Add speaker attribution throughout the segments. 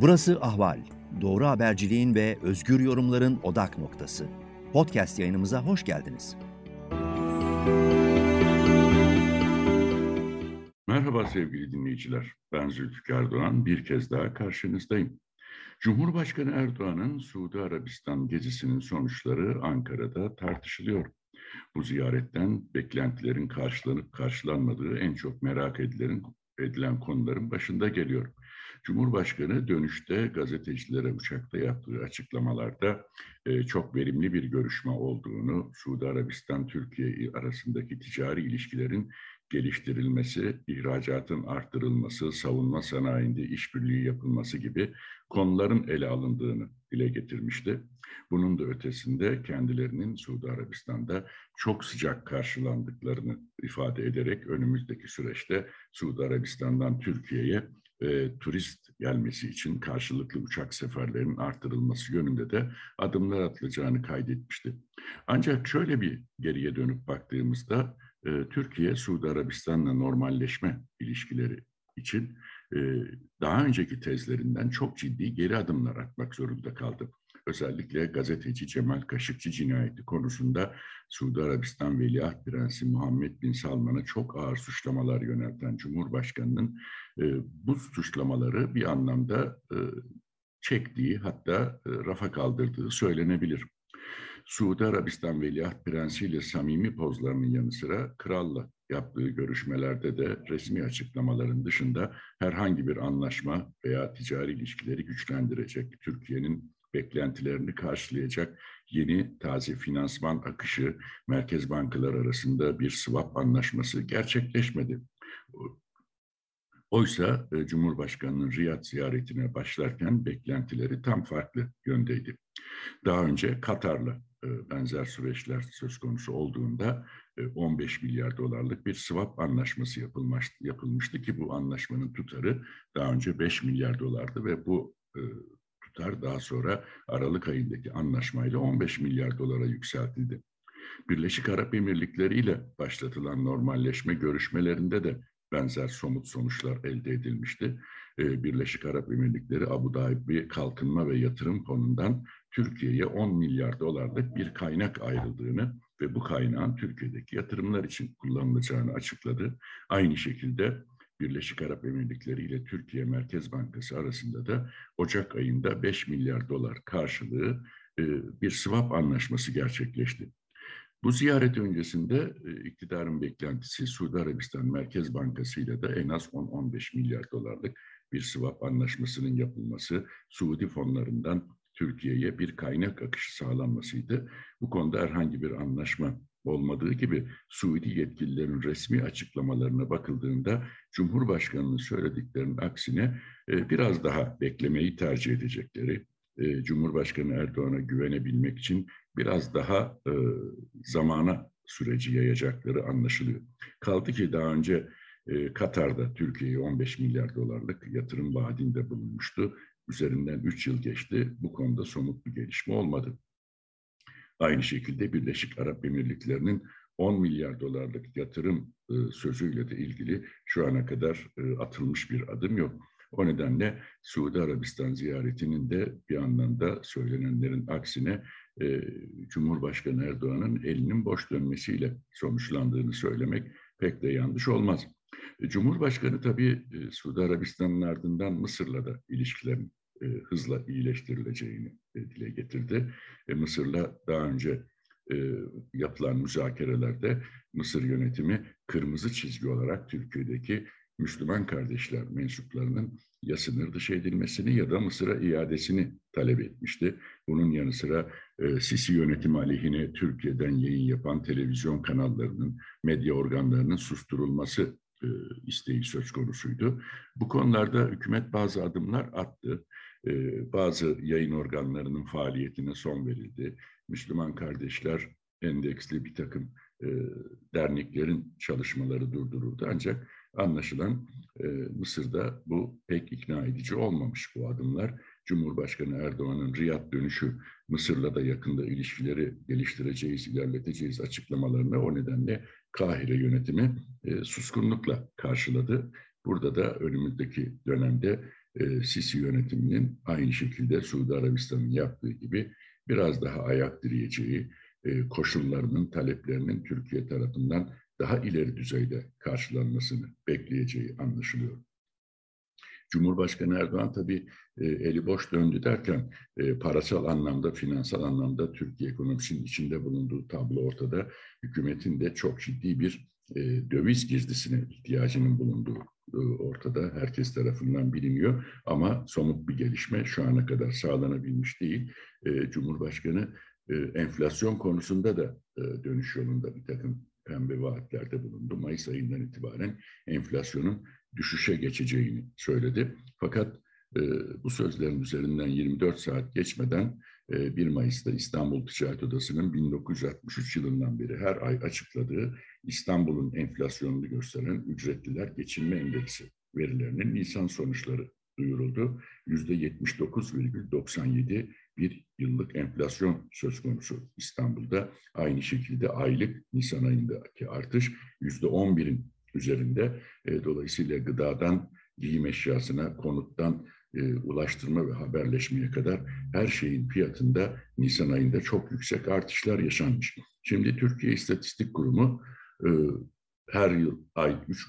Speaker 1: Burası Ahval. Doğru haberciliğin ve özgür yorumların odak noktası. Podcast yayınımıza hoş geldiniz.
Speaker 2: Merhaba sevgili dinleyiciler. Ben Zülfikar Doğan. Bir kez daha karşınızdayım. Cumhurbaşkanı Erdoğan'ın Suudi Arabistan gezisinin sonuçları Ankara'da tartışılıyor. Bu ziyaretten beklentilerin karşılanıp karşılanmadığı en çok merak edilen, edilen konuların başında geliyor. Cumhurbaşkanı dönüşte gazetecilere uçakta yaptığı açıklamalarda e, çok verimli bir görüşme olduğunu, Suudi Arabistan-Türkiye arasındaki ticari ilişkilerin geliştirilmesi, ihracatın arttırılması, savunma sanayinde işbirliği yapılması gibi konuların ele alındığını dile getirmişti. Bunun da ötesinde kendilerinin Suudi Arabistan'da çok sıcak karşılandıklarını ifade ederek önümüzdeki süreçte Suudi Arabistan'dan Türkiye'ye e, turist gelmesi için karşılıklı uçak seferlerinin artırılması yönünde de adımlar atılacağını kaydetmişti. Ancak şöyle bir geriye dönüp baktığımızda e, Türkiye Suudi Arabistan'la normalleşme ilişkileri için e, daha önceki tezlerinden çok ciddi geri adımlar atmak zorunda kaldı. Özellikle gazeteci Cemal Kaşıkçı cinayeti konusunda Suudi Arabistan Veliaht Prensi Muhammed Bin Salman'a çok ağır suçlamalar yönelten Cumhurbaşkanı'nın e, bu suçlamaları bir anlamda e, çektiği hatta e, rafa kaldırdığı söylenebilir. Suudi Arabistan Veliaht Prensi ile samimi pozlarının yanı sıra kralla yaptığı görüşmelerde de resmi açıklamaların dışında herhangi bir anlaşma veya ticari ilişkileri güçlendirecek, Türkiye'nin beklentilerini karşılayacak yeni taze finansman akışı merkez bankalar arasında bir swap anlaşması gerçekleşmedi. Oysa e, Cumhurbaşkanı'nın Riyad ziyaretine başlarken beklentileri tam farklı yöndeydi. Daha önce Katar'la e, benzer süreçler söz konusu olduğunda 15 e, milyar dolarlık bir swap anlaşması yapılmış, yapılmıştı ki bu anlaşmanın tutarı daha önce 5 milyar dolardı ve bu tutar daha sonra Aralık ayındaki anlaşmayla 15 milyar dolara yükseltildi. Birleşik Arap Emirlikleri ile başlatılan normalleşme görüşmelerinde de benzer somut sonuçlar elde edilmişti. Birleşik Arap Emirlikleri Abu Dhabi kalkınma ve yatırım fonundan Türkiye'ye 10 milyar dolarlık bir kaynak ayrıldığını ve bu kaynağın Türkiye'deki yatırımlar için kullanılacağını açıkladı. Aynı şekilde Birleşik Arap Emirlikleri ile Türkiye Merkez Bankası arasında da Ocak ayında 5 milyar dolar karşılığı e, bir swap anlaşması gerçekleşti. Bu ziyaret öncesinde e, iktidarın beklentisi Suudi Arabistan Merkez Bankası ile de en az 10-15 milyar dolarlık bir swap anlaşmasının yapılması, Suudi fonlarından Türkiye'ye bir kaynak akışı sağlanmasıydı. Bu konuda herhangi bir anlaşma olmadığı gibi Suudi yetkililerin resmi açıklamalarına bakıldığında Cumhurbaşkanı'nın söylediklerinin aksine e, biraz daha beklemeyi tercih edecekleri, e, Cumhurbaşkanı Erdoğan'a güvenebilmek için biraz daha e, zamana süreci yayacakları anlaşılıyor. Kaldı ki daha önce Katar'da Türkiye'ye 15 milyar dolarlık yatırım vaadinde bulunmuştu Üzerinden 3 yıl geçti. Bu konuda somut bir gelişme olmadı. Aynı şekilde Birleşik Arap Emirlikleri'nin 10 milyar dolarlık yatırım e, sözüyle de ilgili şu ana kadar e, atılmış bir adım yok. O nedenle Suudi Arabistan ziyaretinin de bir anlamda söylenenlerin aksine e, Cumhurbaşkanı Erdoğan'ın elinin boş dönmesiyle sonuçlandığını söylemek pek de yanlış olmaz. E, Cumhurbaşkanı tabii e, Suudi Arabistan'ın ardından Mısır'la da ilişkilerin e, hızla iyileştirileceğini dile getirdi. Mısır'la daha önce yapılan müzakerelerde Mısır yönetimi kırmızı çizgi olarak Türkiye'deki Müslüman kardeşler mensuplarının ya sınır dışı edilmesini ya da Mısır'a iadesini talep etmişti. Bunun yanı sıra e, Sisi yönetimi aleyhine Türkiye'den yayın yapan televizyon kanallarının, medya organlarının susturulması e, isteği söz konusuydu. Bu konularda hükümet bazı adımlar attı. E, bazı yayın organlarının faaliyetine son verildi. Müslüman kardeşler endeksli bir takım e, derneklerin çalışmaları durduruldu. Ancak anlaşılan Mısır'da bu pek ikna edici olmamış bu adımlar. Cumhurbaşkanı Erdoğan'ın Riyad dönüşü Mısır'la da yakında ilişkileri geliştireceğiz, ilerleteceğiz açıklamalarına o nedenle Kahire yönetimi e, suskunlukla karşıladı. Burada da önümüzdeki dönemde e, Sisi yönetiminin aynı şekilde Suudi Arabistan'ın yaptığı gibi biraz daha ayak direyeceği, e, koşullarının, taleplerinin Türkiye tarafından daha ileri düzeyde karşılanmasını bekleyeceği anlaşılıyor. Cumhurbaşkanı Erdoğan tabii e, eli boş döndü derken e, parasal anlamda, finansal anlamda Türkiye ekonomisinin içinde bulunduğu tablo ortada. Hükümetin de çok ciddi bir e, döviz girdisine ihtiyacının bulunduğu ortada. Herkes tarafından biliniyor ama somut bir gelişme şu ana kadar sağlanabilmiş değil. E, Cumhurbaşkanı e, enflasyon konusunda da e, dönüş yolunda bir takım pembe vaatlerde bulundu. Mayıs ayından itibaren enflasyonun düşüşe geçeceğini söyledi. Fakat e, bu sözlerin üzerinden 24 saat geçmeden e, 1 Mayıs'ta İstanbul Ticaret Odası'nın 1963 yılından beri her ay açıkladığı İstanbul'un enflasyonunu gösteren ücretliler geçinme endeksi verilerinin Nisan sonuçları duyuruldu. %79,97 bir yıllık enflasyon söz konusu İstanbul'da. Aynı şekilde aylık Nisan ayındaki artış %11'in üzerinde. E, dolayısıyla gıdadan giyim eşyasına, konuttan e, ulaştırma ve haberleşmeye kadar her şeyin fiyatında Nisan ayında çok yüksek artışlar yaşanmış. Şimdi Türkiye İstatistik Kurumu e, her yıl ay 3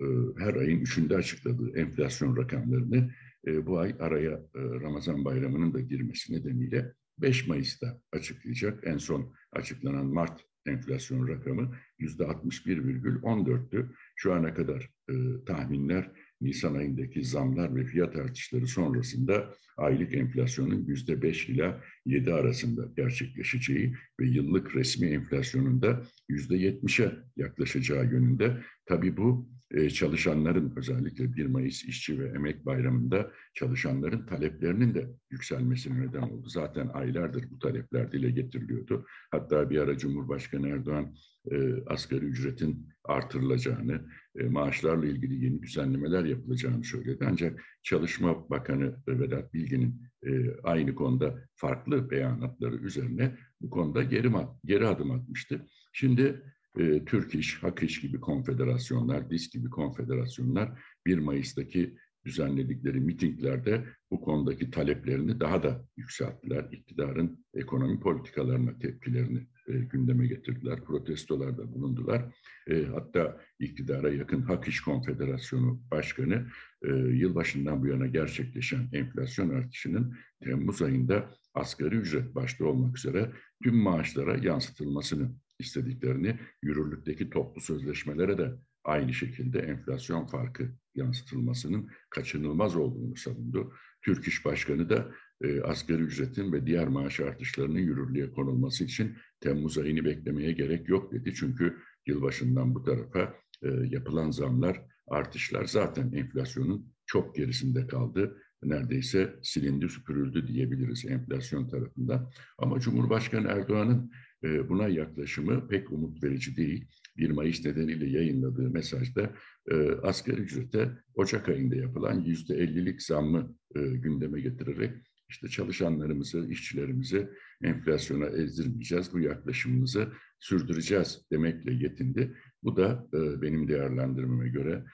Speaker 2: e, her ayın üçünde açıkladığı enflasyon rakamlarını e, bu ay araya e, Ramazan bayramının da girmesi nedeniyle 5 Mayıs'ta açıklayacak. En son açıklanan Mart enflasyon rakamı yüzde 61,14'tü. Şu ana kadar e, tahminler Nisan ayındaki zamlar ve fiyat artışları sonrasında aylık enflasyonun yüzde 5 ila 7 arasında gerçekleşeceği ve yıllık resmi enflasyonun da yüzde 70'e yaklaşacağı yönünde. Tabii bu e, çalışanların özellikle 1 Mayıs işçi ve emek bayramında çalışanların taleplerinin de yükselmesine neden oldu. Zaten aylardır bu talepler dile getiriliyordu. Hatta bir ara Cumhurbaşkanı Erdoğan e, asgari ücretin artırılacağını, e, maaşlarla ilgili yeni düzenlemeler yapılacağını söyledi. Ancak Çalışma Bakanı Vedat Bilgin'in e, aynı konuda farklı beyanatları üzerine bu konuda geri, geri adım atmıştı. Şimdi e, Türk İş, Hak İş gibi konfederasyonlar, DİS gibi konfederasyonlar 1 Mayıs'taki düzenledikleri mitinglerde bu konudaki taleplerini daha da yükselttiler. İktidarın ekonomi politikalarına tepkilerini e, gündeme getirdiler. Protestolarda bulundular. E, hatta iktidara yakın Hak İş Konfederasyonu Başkanı e, yılbaşından bu yana gerçekleşen enflasyon artışının Temmuz ayında asgari ücret başta olmak üzere tüm maaşlara yansıtılmasını istediklerini, yürürlükteki toplu sözleşmelere de aynı şekilde enflasyon farkı yansıtılmasının kaçınılmaz olduğunu savundu. Türk İş Başkanı da e, asgari ücretin ve diğer maaş artışlarının yürürlüğe konulması için Temmuz ayını beklemeye gerek yok dedi. Çünkü yılbaşından bu tarafa e, yapılan zamlar, artışlar zaten enflasyonun çok gerisinde kaldı. Neredeyse silindi, süpürüldü diyebiliriz enflasyon tarafından. Ama Cumhurbaşkanı Erdoğan'ın buna yaklaşımı pek umut verici değil. 1 Mayıs nedeniyle yayınladığı mesajda e, asgari ücrete Ocak ayında yapılan %50'lik zammı e, gündeme getirerek işte çalışanlarımızı, işçilerimizi enflasyona ezdirmeyeceğiz, bu yaklaşımımızı sürdüreceğiz demekle yetindi. Bu da benim değerlendirmeme göre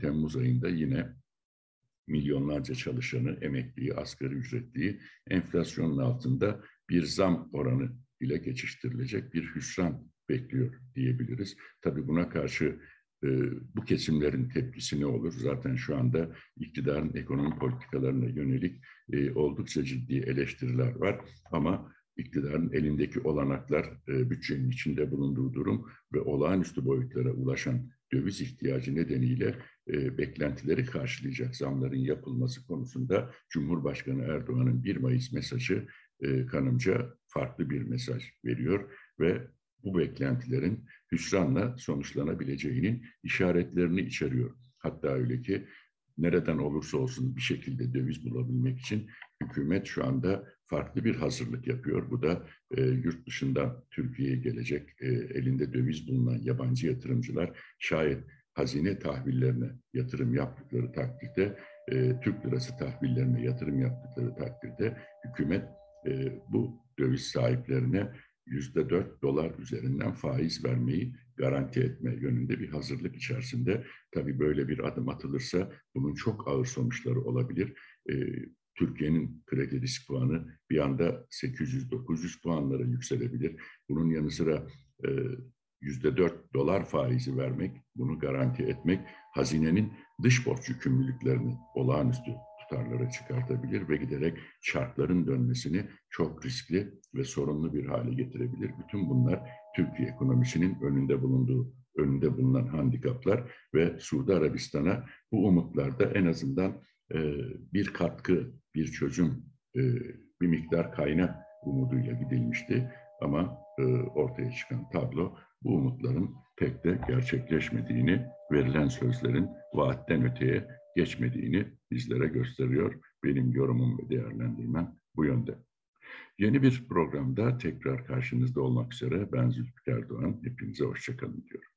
Speaker 2: Temmuz ayında yine milyonlarca çalışanı, emekliyi, asgari ücretliyi enflasyonun altında bir zam oranı ile geçiştirilecek bir hüsran bekliyor diyebiliriz. Tabii buna karşı e, bu kesimlerin tepkisi ne olur? Zaten şu anda iktidarın ekonomi politikalarına yönelik e, oldukça ciddi eleştiriler var. Ama iktidarın elindeki olanaklar, e, bütçenin içinde bulunduğu durum ve olağanüstü boyutlara ulaşan döviz ihtiyacı nedeniyle e, beklentileri karşılayacak zamların yapılması konusunda Cumhurbaşkanı Erdoğan'ın 1 Mayıs mesajı e, kanımca farklı bir mesaj veriyor ve bu beklentilerin hüsranla sonuçlanabileceğinin işaretlerini içeriyor. Hatta öyle ki nereden olursa olsun bir şekilde döviz bulabilmek için hükümet şu anda farklı bir hazırlık yapıyor. Bu da e, yurt dışından Türkiye'ye gelecek e, elinde döviz bulunan yabancı yatırımcılar şayet hazine tahvillerine yatırım yaptıkları takdirde, e, Türk lirası tahvillerine yatırım yaptıkları takdirde hükümet e, bu döviz sahiplerine yüzde dört dolar üzerinden faiz vermeyi garanti etme yönünde bir hazırlık içerisinde. Tabii böyle bir adım atılırsa bunun çok ağır sonuçları olabilir. E, Türkiye'nin kredi risk puanı bir anda 800-900 puanlara yükselebilir. Bunun yanı sıra e, yüzde dört dolar faizi vermek, bunu garanti etmek hazinenin dış borç yükümlülüklerini olağanüstü tutarlara çıkartabilir ve giderek çarkların dönmesini çok riskli ve sorunlu bir hale getirebilir. Bütün bunlar Türkiye ekonomisinin önünde bulunduğu önünde bulunan handikaplar ve Suudi Arabistan'a bu umutlarda en azından e, bir katkı, bir çözüm, e, bir miktar kaynak umuduyla gidilmişti. Ama e, ortaya çıkan tablo bu umutların pek de gerçekleşmediğini, verilen sözlerin vaatten öteye geçmediğini bizlere gösteriyor. Benim yorumum ve değerlendirmem bu yönde. Yeni bir programda tekrar karşınızda olmak üzere ben Zülfikar Doğan. Hepinize hoşçakalın diyorum.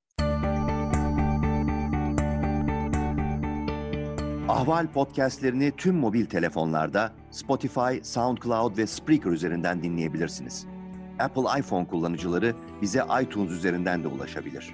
Speaker 1: Ahval podcastlerini tüm mobil telefonlarda Spotify, SoundCloud ve Spreaker üzerinden dinleyebilirsiniz. Apple iPhone kullanıcıları bize iTunes üzerinden de ulaşabilir.